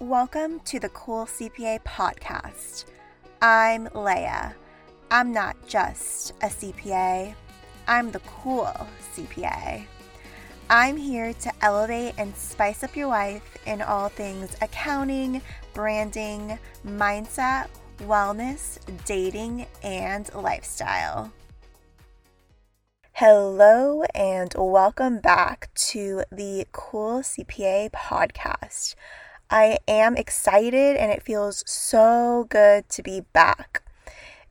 Welcome to the Cool CPA podcast. I'm Lea. I'm not just a CPA, I'm the cool CPA. I'm here to elevate and spice up your life in all things accounting, branding, mindset, wellness, dating, and lifestyle. Hello, and welcome back to the Cool CPA podcast. I am excited and it feels so good to be back.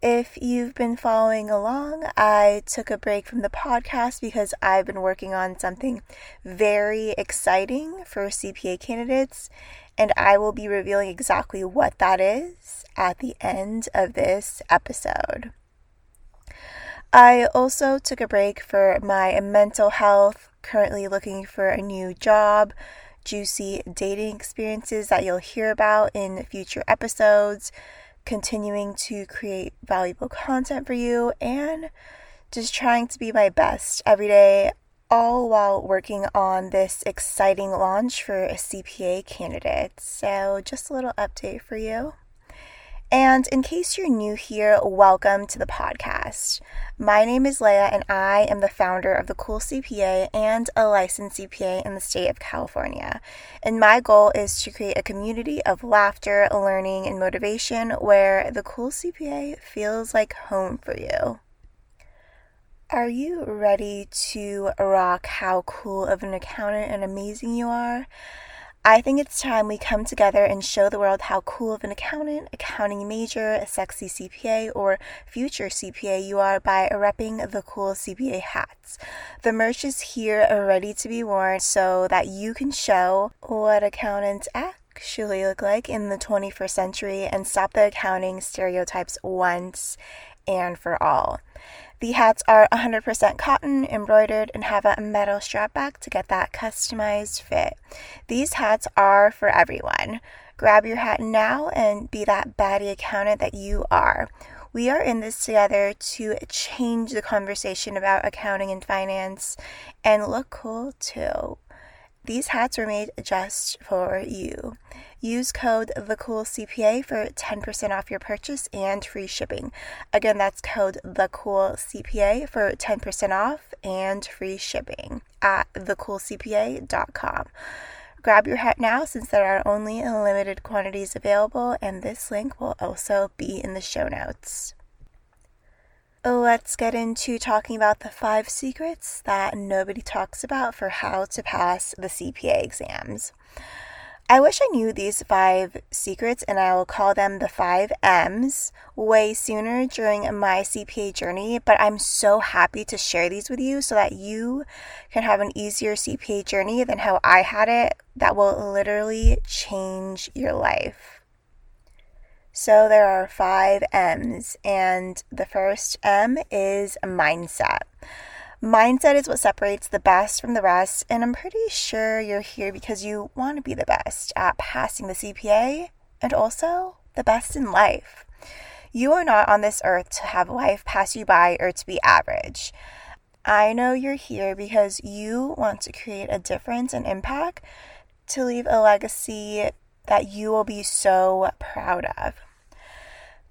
If you've been following along, I took a break from the podcast because I've been working on something very exciting for CPA candidates, and I will be revealing exactly what that is at the end of this episode. I also took a break for my mental health, currently looking for a new job juicy dating experiences that you'll hear about in future episodes, continuing to create valuable content for you, and just trying to be my best every day, all while working on this exciting launch for a CPA candidate. So, just a little update for you. And in case you're new here, welcome to the podcast. My name is Lea, and I am the founder of the Cool CPA and a licensed CPA in the state of California. And my goal is to create a community of laughter, learning, and motivation where the Cool CPA feels like home for you. Are you ready to rock how cool of an accountant and amazing you are? I think it's time we come together and show the world how cool of an accountant, accounting major, a sexy CPA, or future CPA you are by repping the cool CPA hats. The merch is here ready to be worn so that you can show what accountants actually look like in the 21st century and stop the accounting stereotypes once and for all. The hats are 100% cotton, embroidered, and have a metal strap back to get that customized fit. These hats are for everyone. Grab your hat now and be that baddie accountant that you are. We are in this together to change the conversation about accounting and finance and look cool too. These hats were made just for you. Use code TheCoolCPA for 10% off your purchase and free shipping. Again, that's code TheCoolCPA for 10% off and free shipping at thecoolcpa.com. Grab your hat now since there are only limited quantities available, and this link will also be in the show notes. Let's get into talking about the five secrets that nobody talks about for how to pass the CPA exams. I wish I knew these five secrets and I will call them the five M's way sooner during my CPA journey, but I'm so happy to share these with you so that you can have an easier CPA journey than how I had it that will literally change your life. So there are five M's, and the first M is mindset. Mindset is what separates the best from the rest, and I'm pretty sure you're here because you want to be the best at passing the CPA and also the best in life. You are not on this earth to have life pass you by or to be average. I know you're here because you want to create a difference and impact to leave a legacy that you will be so proud of.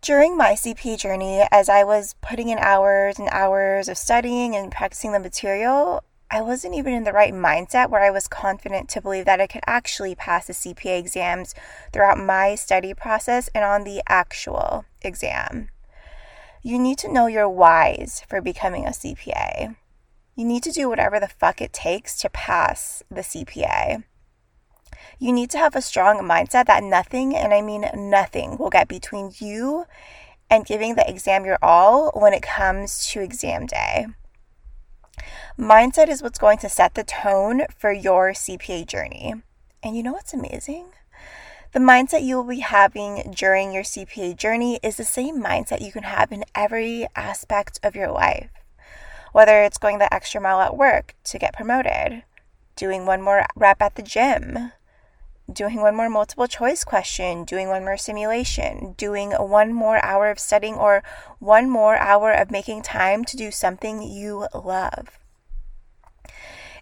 During my CP journey, as I was putting in hours and hours of studying and practicing the material, I wasn't even in the right mindset where I was confident to believe that I could actually pass the CPA exams throughout my study process and on the actual exam. You need to know your whys for becoming a CPA. You need to do whatever the fuck it takes to pass the CPA. You need to have a strong mindset that nothing, and I mean nothing, will get between you and giving the exam your all when it comes to exam day. Mindset is what's going to set the tone for your CPA journey. And you know what's amazing? The mindset you will be having during your CPA journey is the same mindset you can have in every aspect of your life. Whether it's going the extra mile at work to get promoted, doing one more rep at the gym, doing one more multiple choice question, doing one more simulation, doing one more hour of studying, or one more hour of making time to do something you love.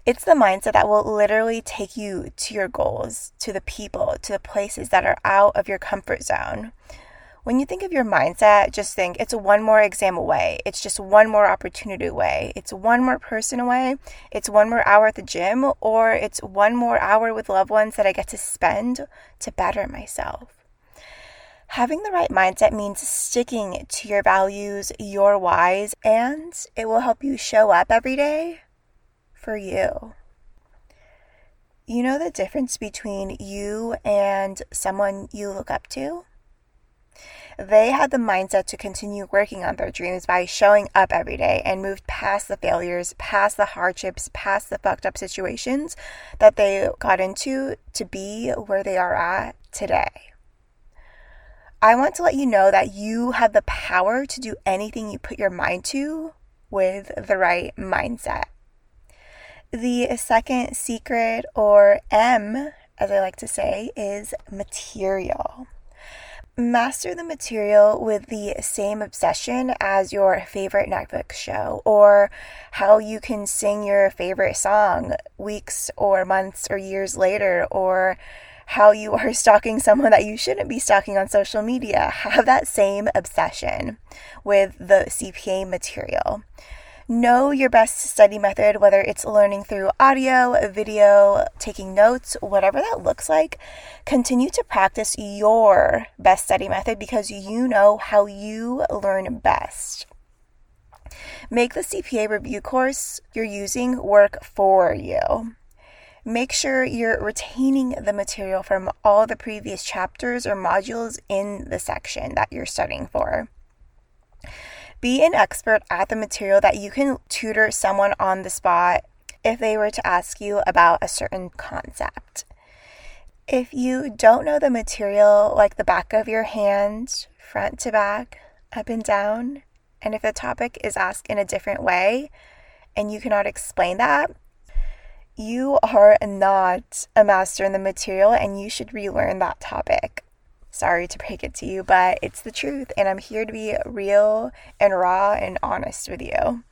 It's the mindset that will literally take you to your goals, to the people, to the places that are out of your comfort zone. When you think of your mindset, just think it's one more exam away. It's just one more opportunity away. It's one more person away. It's one more hour at the gym, or it's one more hour with loved ones that I get to spend to better myself. Having the right mindset means sticking to your values, your whys, and it will help you show up every day for you. You know the difference between you and someone you look up to? They had the mindset to continue working on their dreams by showing up every day and moved past the failures, past the hardships, past the fucked up situations that they got into to be where they are at today. I want to let you know that you have the power to do anything you put your mind to with the right mindset. The second secret, or M, as I like to say, is material. Master the material with the same obsession as your favorite Netflix show, or how you can sing your favorite song weeks or months or years later, or how you are stalking someone that you shouldn't be stalking on social media. Have that same obsession with the CPA material. Know your best study method, whether it's learning through audio, video, taking notes, whatever that looks like. Continue to practice your best study method because you know how you learn best. Make the CPA review course you're using work for you. Make sure you're retaining the material from all the previous chapters or modules in the section that you're studying for. Be an expert at the material that you can tutor someone on the spot if they were to ask you about a certain concept. If you don't know the material like the back of your hand, front to back, up and down, and if the topic is asked in a different way and you cannot explain that, you are not a master in the material and you should relearn that topic. Sorry to break it to you, but it's the truth, and I'm here to be real and raw and honest with you.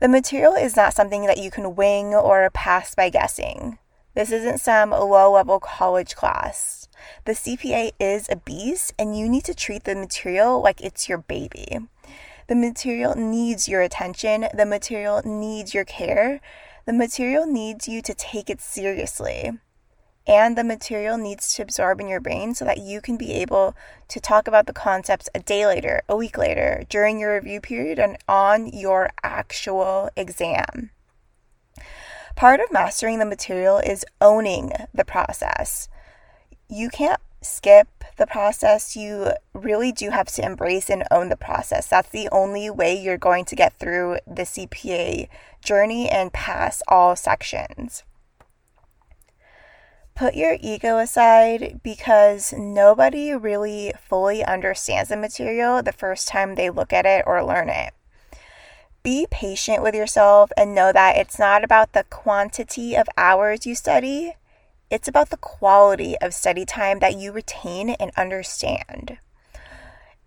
The material is not something that you can wing or pass by guessing. This isn't some low level college class. The CPA is a beast, and you need to treat the material like it's your baby. The material needs your attention, the material needs your care, the material needs you to take it seriously. And the material needs to absorb in your brain so that you can be able to talk about the concepts a day later, a week later, during your review period, and on your actual exam. Part of mastering the material is owning the process. You can't skip the process, you really do have to embrace and own the process. That's the only way you're going to get through the CPA journey and pass all sections. Put your ego aside because nobody really fully understands the material the first time they look at it or learn it. Be patient with yourself and know that it's not about the quantity of hours you study, it's about the quality of study time that you retain and understand.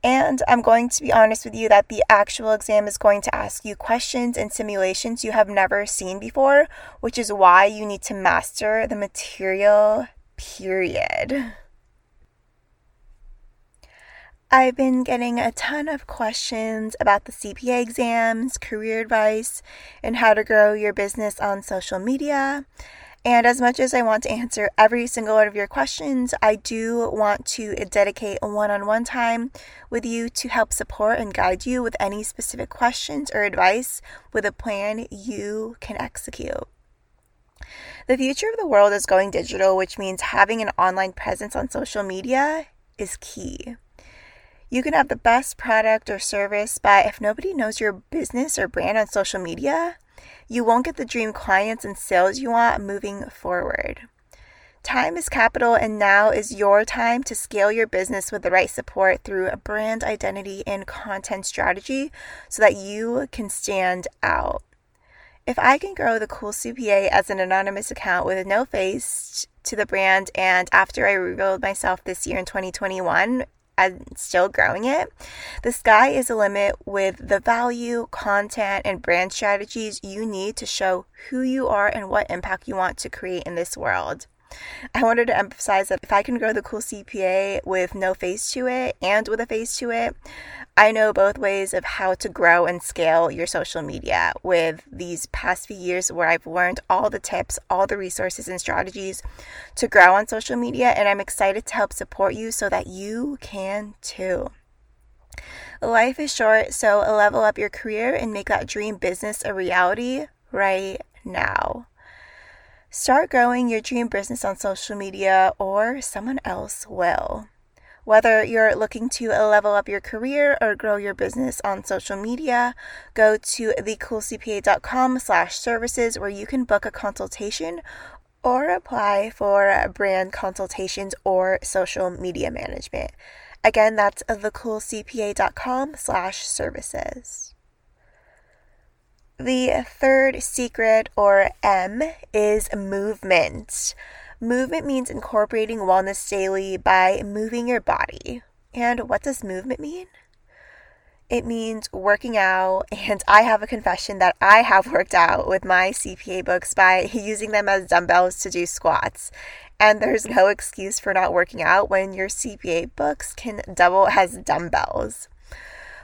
And I'm going to be honest with you that the actual exam is going to ask you questions and simulations you have never seen before, which is why you need to master the material, period. I've been getting a ton of questions about the CPA exams, career advice, and how to grow your business on social media. And as much as I want to answer every single one of your questions, I do want to dedicate a one on one time with you to help support and guide you with any specific questions or advice with a plan you can execute. The future of the world is going digital, which means having an online presence on social media is key. You can have the best product or service, but if nobody knows your business or brand on social media, you won't get the dream clients and sales you want moving forward. Time is capital, and now is your time to scale your business with the right support through a brand identity and content strategy so that you can stand out. If I can grow the Cool CPA as an anonymous account with no face to the brand, and after I revealed myself this year in 2021, and still growing it. The sky is the limit with the value, content, and brand strategies you need to show who you are and what impact you want to create in this world. I wanted to emphasize that if I can grow the cool CPA with no face to it and with a face to it, I know both ways of how to grow and scale your social media with these past few years where I've learned all the tips, all the resources and strategies to grow on social media. And I'm excited to help support you so that you can too. Life is short, so level up your career and make that dream business a reality right now. Start growing your dream business on social media, or someone else will. Whether you're looking to level up your career or grow your business on social media, go to thecoolcpa.com slash services where you can book a consultation or apply for brand consultations or social media management. Again, that's thecoolcpa.com slash services. The third secret, or M, is movement. Movement means incorporating wellness daily by moving your body. And what does movement mean? It means working out, and I have a confession that I have worked out with my CPA books by using them as dumbbells to do squats. And there's no excuse for not working out when your CPA books can double as dumbbells.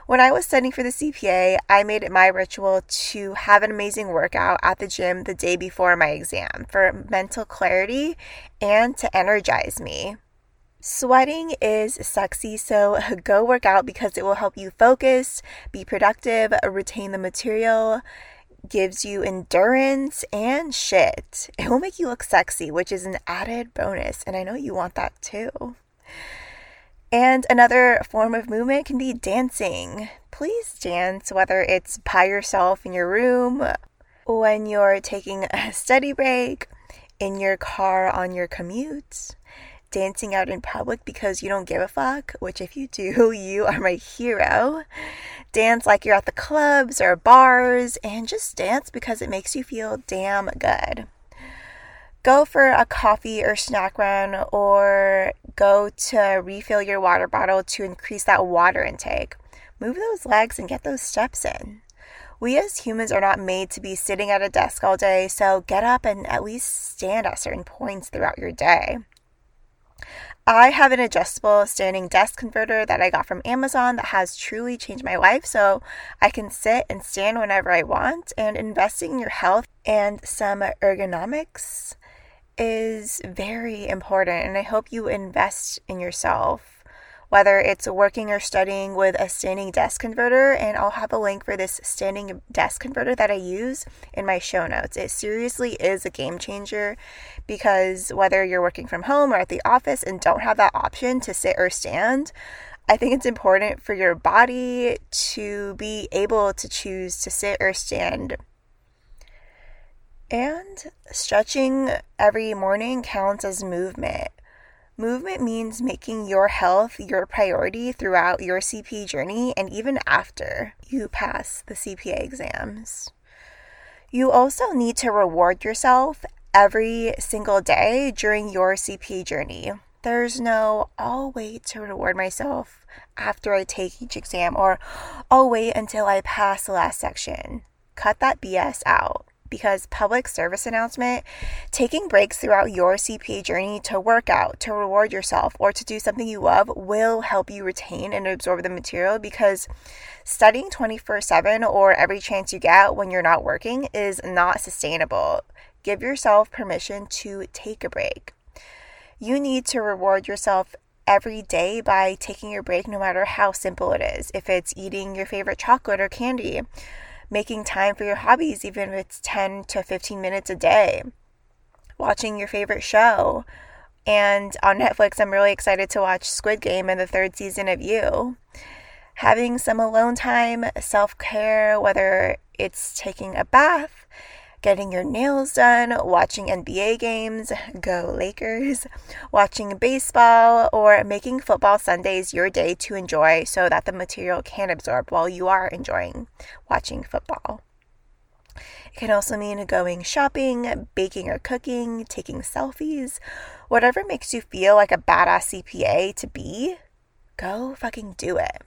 When I was studying for the CPA, I made it my ritual to have an amazing workout at the gym the day before my exam for mental clarity and to energize me. Sweating is sexy, so go work out because it will help you focus, be productive, retain the material, gives you endurance and shit. It will make you look sexy, which is an added bonus, and I know you want that too. And another form of movement can be dancing. Please dance, whether it's by yourself in your room, when you're taking a study break, in your car on your commute, dancing out in public because you don't give a fuck, which if you do, you are my hero. Dance like you're at the clubs or bars, and just dance because it makes you feel damn good go for a coffee or snack run or go to refill your water bottle to increase that water intake. Move those legs and get those steps in. We as humans are not made to be sitting at a desk all day, so get up and at least stand at certain points throughout your day. I have an adjustable standing desk converter that I got from Amazon that has truly changed my life. So I can sit and stand whenever I want, and investing in your health and some ergonomics is very important, and I hope you invest in yourself. Whether it's working or studying with a standing desk converter, and I'll have a link for this standing desk converter that I use in my show notes. It seriously is a game changer because whether you're working from home or at the office and don't have that option to sit or stand, I think it's important for your body to be able to choose to sit or stand and stretching every morning counts as movement. Movement means making your health your priority throughout your CP journey and even after you pass the CPA exams. You also need to reward yourself every single day during your CP journey. There's no, I'll wait to reward myself after I take each exam or I'll wait until I pass the last section. Cut that BS out because public service announcement taking breaks throughout your CPA journey to work out, to reward yourself, or to do something you love will help you retain and absorb the material because studying 24 7 or every chance you get when you're not working is not sustainable. Give yourself permission to take a break. You need to reward yourself every day by taking your break, no matter how simple it is. If it's eating your favorite chocolate or candy, making time for your hobbies, even if it's 10 to 15 minutes a day, watching your favorite show. And on Netflix, I'm really excited to watch Squid Game and the third season of You. Having some alone time, self care, whether it's taking a bath, getting your nails done, watching NBA games, go Lakers, watching baseball, or making football Sundays your day to enjoy so that the material can absorb while you are enjoying watching football. It can also mean going shopping, baking or cooking, taking selfies, whatever makes you feel like a badass CPA to be. go fucking do it.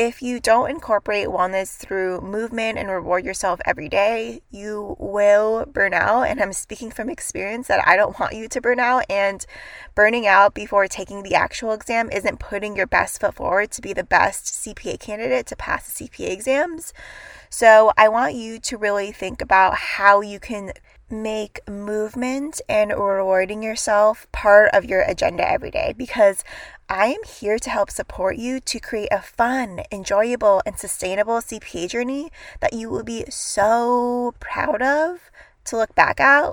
If you don't incorporate wellness through movement and reward yourself every day, you will burn out. And I'm speaking from experience that I don't want you to burn out. And burning out before taking the actual exam isn't putting your best foot forward to be the best CPA candidate to pass the CPA exams. So I want you to really think about how you can make movement and rewarding yourself part of your agenda every day because I am here to help support you to create a fun, enjoyable, and sustainable CPA journey that you will be so proud of to look back at.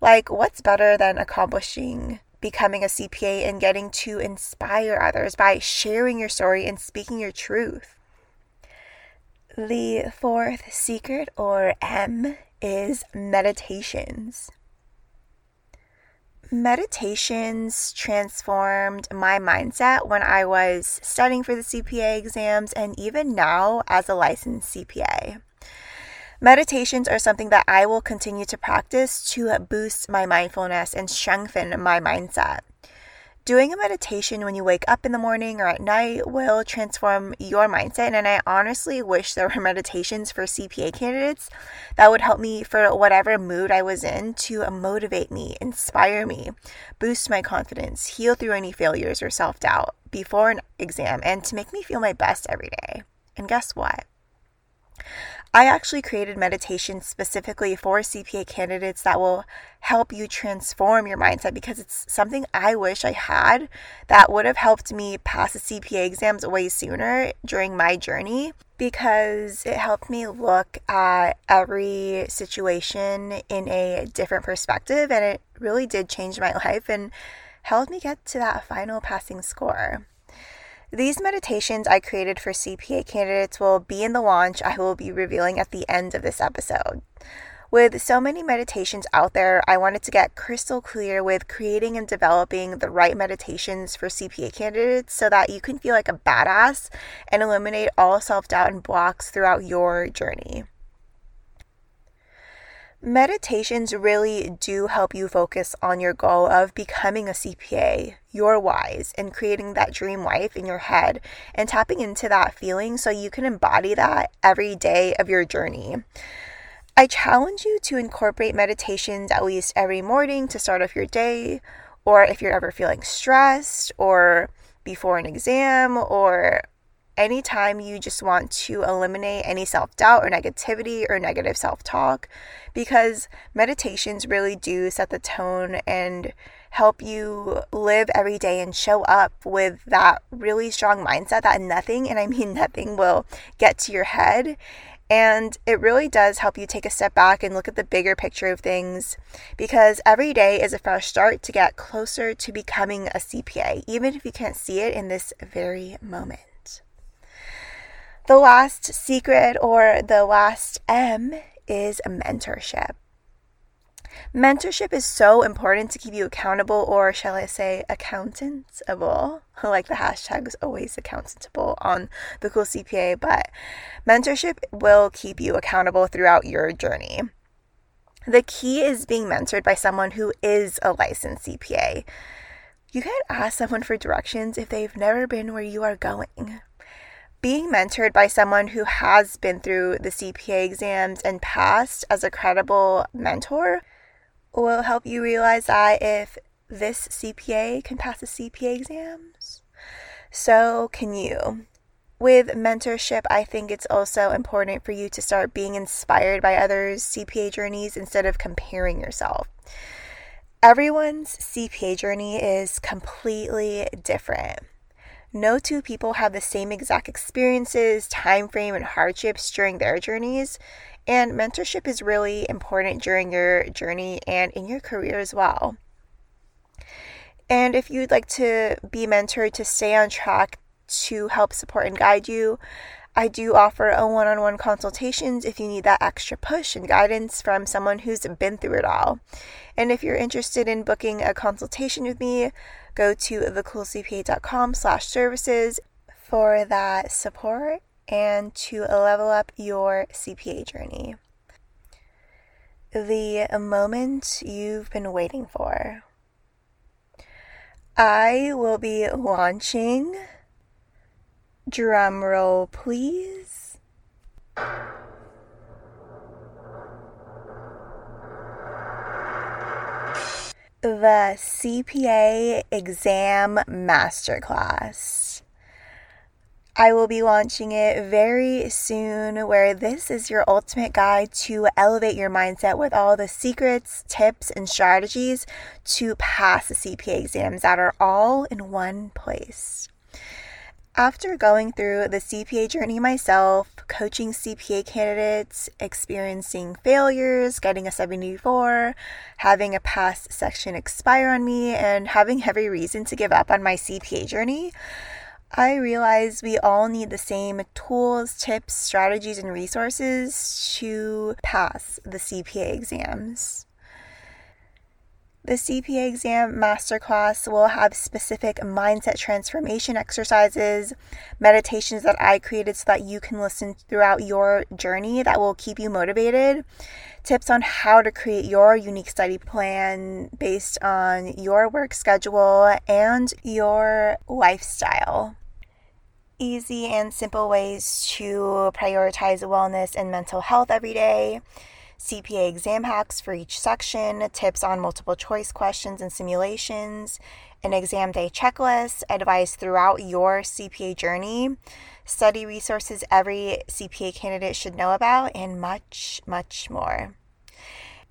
Like, what's better than accomplishing becoming a CPA and getting to inspire others by sharing your story and speaking your truth? The fourth secret, or M, is meditations. Meditations transformed my mindset when I was studying for the CPA exams and even now as a licensed CPA. Meditations are something that I will continue to practice to boost my mindfulness and strengthen my mindset. Doing a meditation when you wake up in the morning or at night will transform your mindset. And I honestly wish there were meditations for CPA candidates that would help me for whatever mood I was in to motivate me, inspire me, boost my confidence, heal through any failures or self doubt before an exam, and to make me feel my best every day. And guess what? I actually created meditation specifically for CPA candidates that will help you transform your mindset because it's something I wish I had that would have helped me pass the CPA exams way sooner during my journey because it helped me look at every situation in a different perspective and it really did change my life and helped me get to that final passing score. These meditations I created for CPA candidates will be in the launch I will be revealing at the end of this episode. With so many meditations out there, I wanted to get crystal clear with creating and developing the right meditations for CPA candidates so that you can feel like a badass and eliminate all self doubt and blocks throughout your journey. Meditations really do help you focus on your goal of becoming a CPA, your whys, and creating that dream life in your head and tapping into that feeling so you can embody that every day of your journey. I challenge you to incorporate meditations at least every morning to start off your day, or if you're ever feeling stressed, or before an exam, or anytime you just want to eliminate any self doubt or negativity or negative self talk, because meditations really do set the tone and help you live every day and show up with that really strong mindset that nothing, and I mean nothing, will get to your head. And it really does help you take a step back and look at the bigger picture of things because every day is a fresh start to get closer to becoming a CPA, even if you can't see it in this very moment. The last secret or the last M is mentorship. Mentorship is so important to keep you accountable, or shall I say, accountantable. Like the hashtag is always accountable on the cool CPA, but mentorship will keep you accountable throughout your journey. The key is being mentored by someone who is a licensed CPA. You can't ask someone for directions if they've never been where you are going being mentored by someone who has been through the CPA exams and passed as a credible mentor will help you realize that if this CPA can pass the CPA exams, so can you. With mentorship, I think it's also important for you to start being inspired by others' CPA journeys instead of comparing yourself. Everyone's CPA journey is completely different. No two people have the same exact experiences, time frame, and hardships during their journeys. And mentorship is really important during your journey and in your career as well. And if you'd like to be mentored to stay on track to help support and guide you, I do offer uh, a one on one consultations if you need that extra push and guidance from someone who's been through it all. And if you're interested in booking a consultation with me, go to thecoolcpa.com slash services for that support and to level up your CPA journey. The moment you've been waiting for. I will be launching Drum roll, please. The CPA Exam Masterclass. I will be launching it very soon, where this is your ultimate guide to elevate your mindset with all the secrets, tips, and strategies to pass the CPA exams that are all in one place. After going through the CPA journey myself, coaching CPA candidates, experiencing failures, getting a 74, having a past section expire on me, and having every reason to give up on my CPA journey, I realized we all need the same tools, tips, strategies, and resources to pass the CPA exams. The CPA exam masterclass will have specific mindset transformation exercises, meditations that I created so that you can listen throughout your journey that will keep you motivated, tips on how to create your unique study plan based on your work schedule and your lifestyle. Easy and simple ways to prioritize wellness and mental health every day, CPA exam hacks for each section, tips on multiple choice questions and simulations, an exam day checklist, advice throughout your CPA journey, study resources every CPA candidate should know about, and much, much more.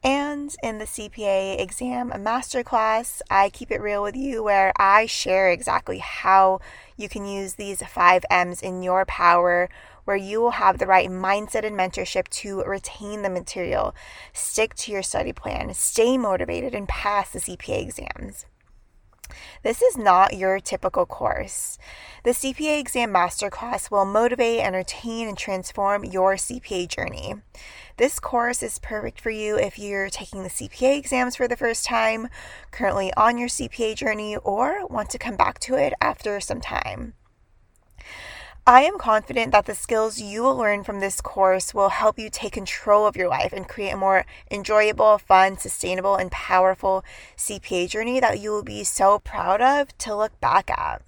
And in the CPA exam masterclass, I keep it real with you where I share exactly how you can use these five M's in your power, where you will have the right mindset and mentorship to retain the material, stick to your study plan, stay motivated, and pass the CPA exams. This is not your typical course. The CPA Exam Masterclass will motivate, entertain, and transform your CPA journey. This course is perfect for you if you're taking the CPA exams for the first time, currently on your CPA journey, or want to come back to it after some time. I am confident that the skills you will learn from this course will help you take control of your life and create a more enjoyable, fun, sustainable, and powerful CPA journey that you will be so proud of to look back at.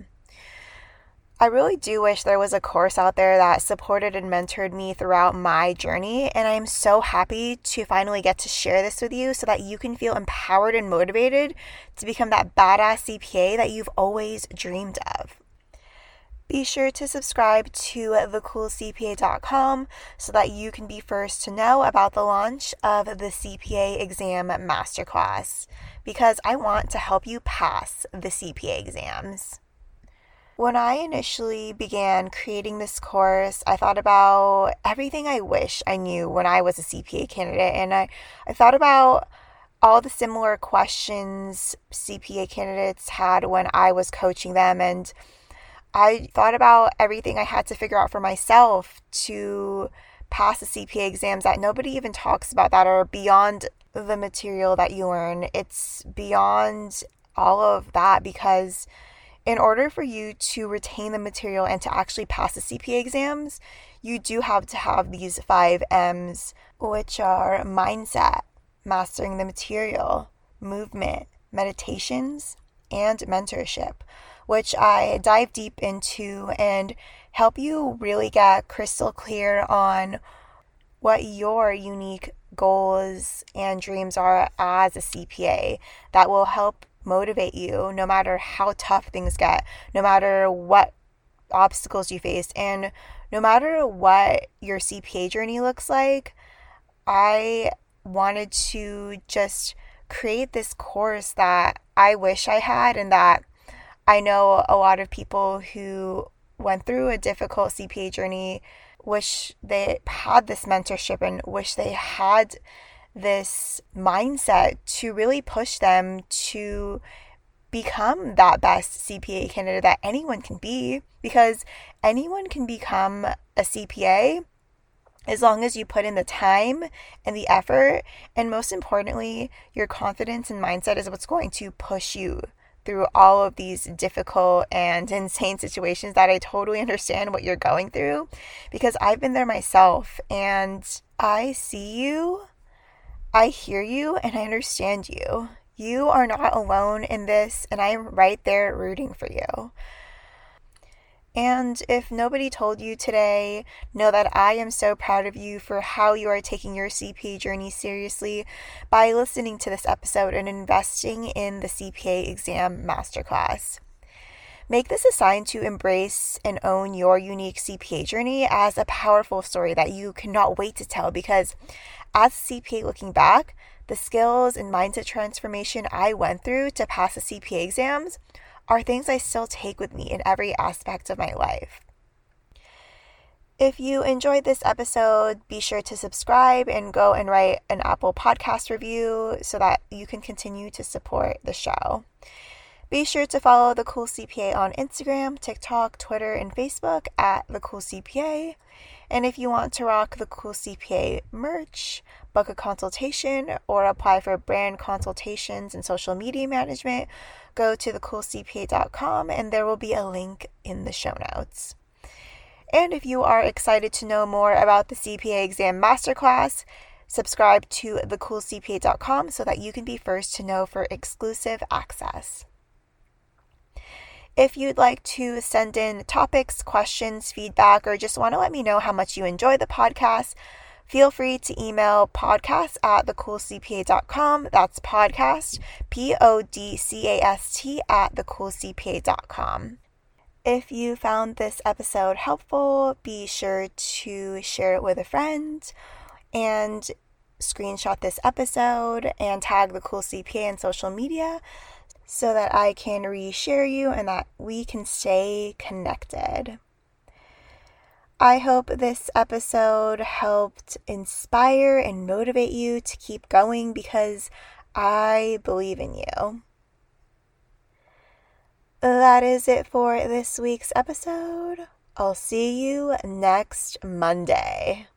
I really do wish there was a course out there that supported and mentored me throughout my journey. And I'm so happy to finally get to share this with you so that you can feel empowered and motivated to become that badass CPA that you've always dreamed of. Be sure to subscribe to thecoolcpa.com so that you can be first to know about the launch of the CPA exam masterclass because I want to help you pass the CPA exams. When I initially began creating this course, I thought about everything I wish I knew when I was a CPA candidate. And I, I thought about all the similar questions CPA candidates had when I was coaching them. And I thought about everything I had to figure out for myself to pass the CPA exams that nobody even talks about that are beyond the material that you learn. It's beyond all of that because in order for you to retain the material and to actually pass the CPA exams, you do have to have these five M's, which are mindset, mastering the material, movement, meditations, and mentorship, which I dive deep into and help you really get crystal clear on what your unique goals and dreams are as a CPA that will help motivate you no matter how tough things get, no matter what obstacles you face, and no matter what your CPA journey looks like. I wanted to just create this course that I wish I had and that I know a lot of people who went through a difficult CPA journey wish they had this mentorship and wish they had this mindset to really push them to become that best CPA candidate that anyone can be because anyone can become a CPA as long as you put in the time and the effort and most importantly your confidence and mindset is what's going to push you through all of these difficult and insane situations that I totally understand what you're going through because I've been there myself and I see you I hear you and I understand you. You are not alone in this, and I am right there rooting for you. And if nobody told you today, know that I am so proud of you for how you are taking your CPA journey seriously by listening to this episode and investing in the CPA exam masterclass. Make this a sign to embrace and own your unique CPA journey as a powerful story that you cannot wait to tell because as a CPA looking back, the skills and mindset transformation I went through to pass the CPA exams are things I still take with me in every aspect of my life. If you enjoyed this episode, be sure to subscribe and go and write an Apple podcast review so that you can continue to support the show. Be sure to follow The Cool CPA on Instagram, TikTok, Twitter, and Facebook at The Cool CPA. And if you want to rock the Cool CPA merch, book a consultation, or apply for brand consultations and social media management, go to thecoolcpa.com and there will be a link in the show notes. And if you are excited to know more about the CPA exam masterclass, subscribe to thecoolcpa.com so that you can be first to know for exclusive access. If you'd like to send in topics, questions, feedback, or just want to let me know how much you enjoy the podcast, feel free to email podcast at thecoolcpa.com. That's podcast, P O D C A S T, at thecoolcpa.com. If you found this episode helpful, be sure to share it with a friend and screenshot this episode and tag the Cool CPA in social media so that I can reshare you and that we can stay connected. I hope this episode helped inspire and motivate you to keep going because I believe in you. That is it for this week's episode. I'll see you next Monday.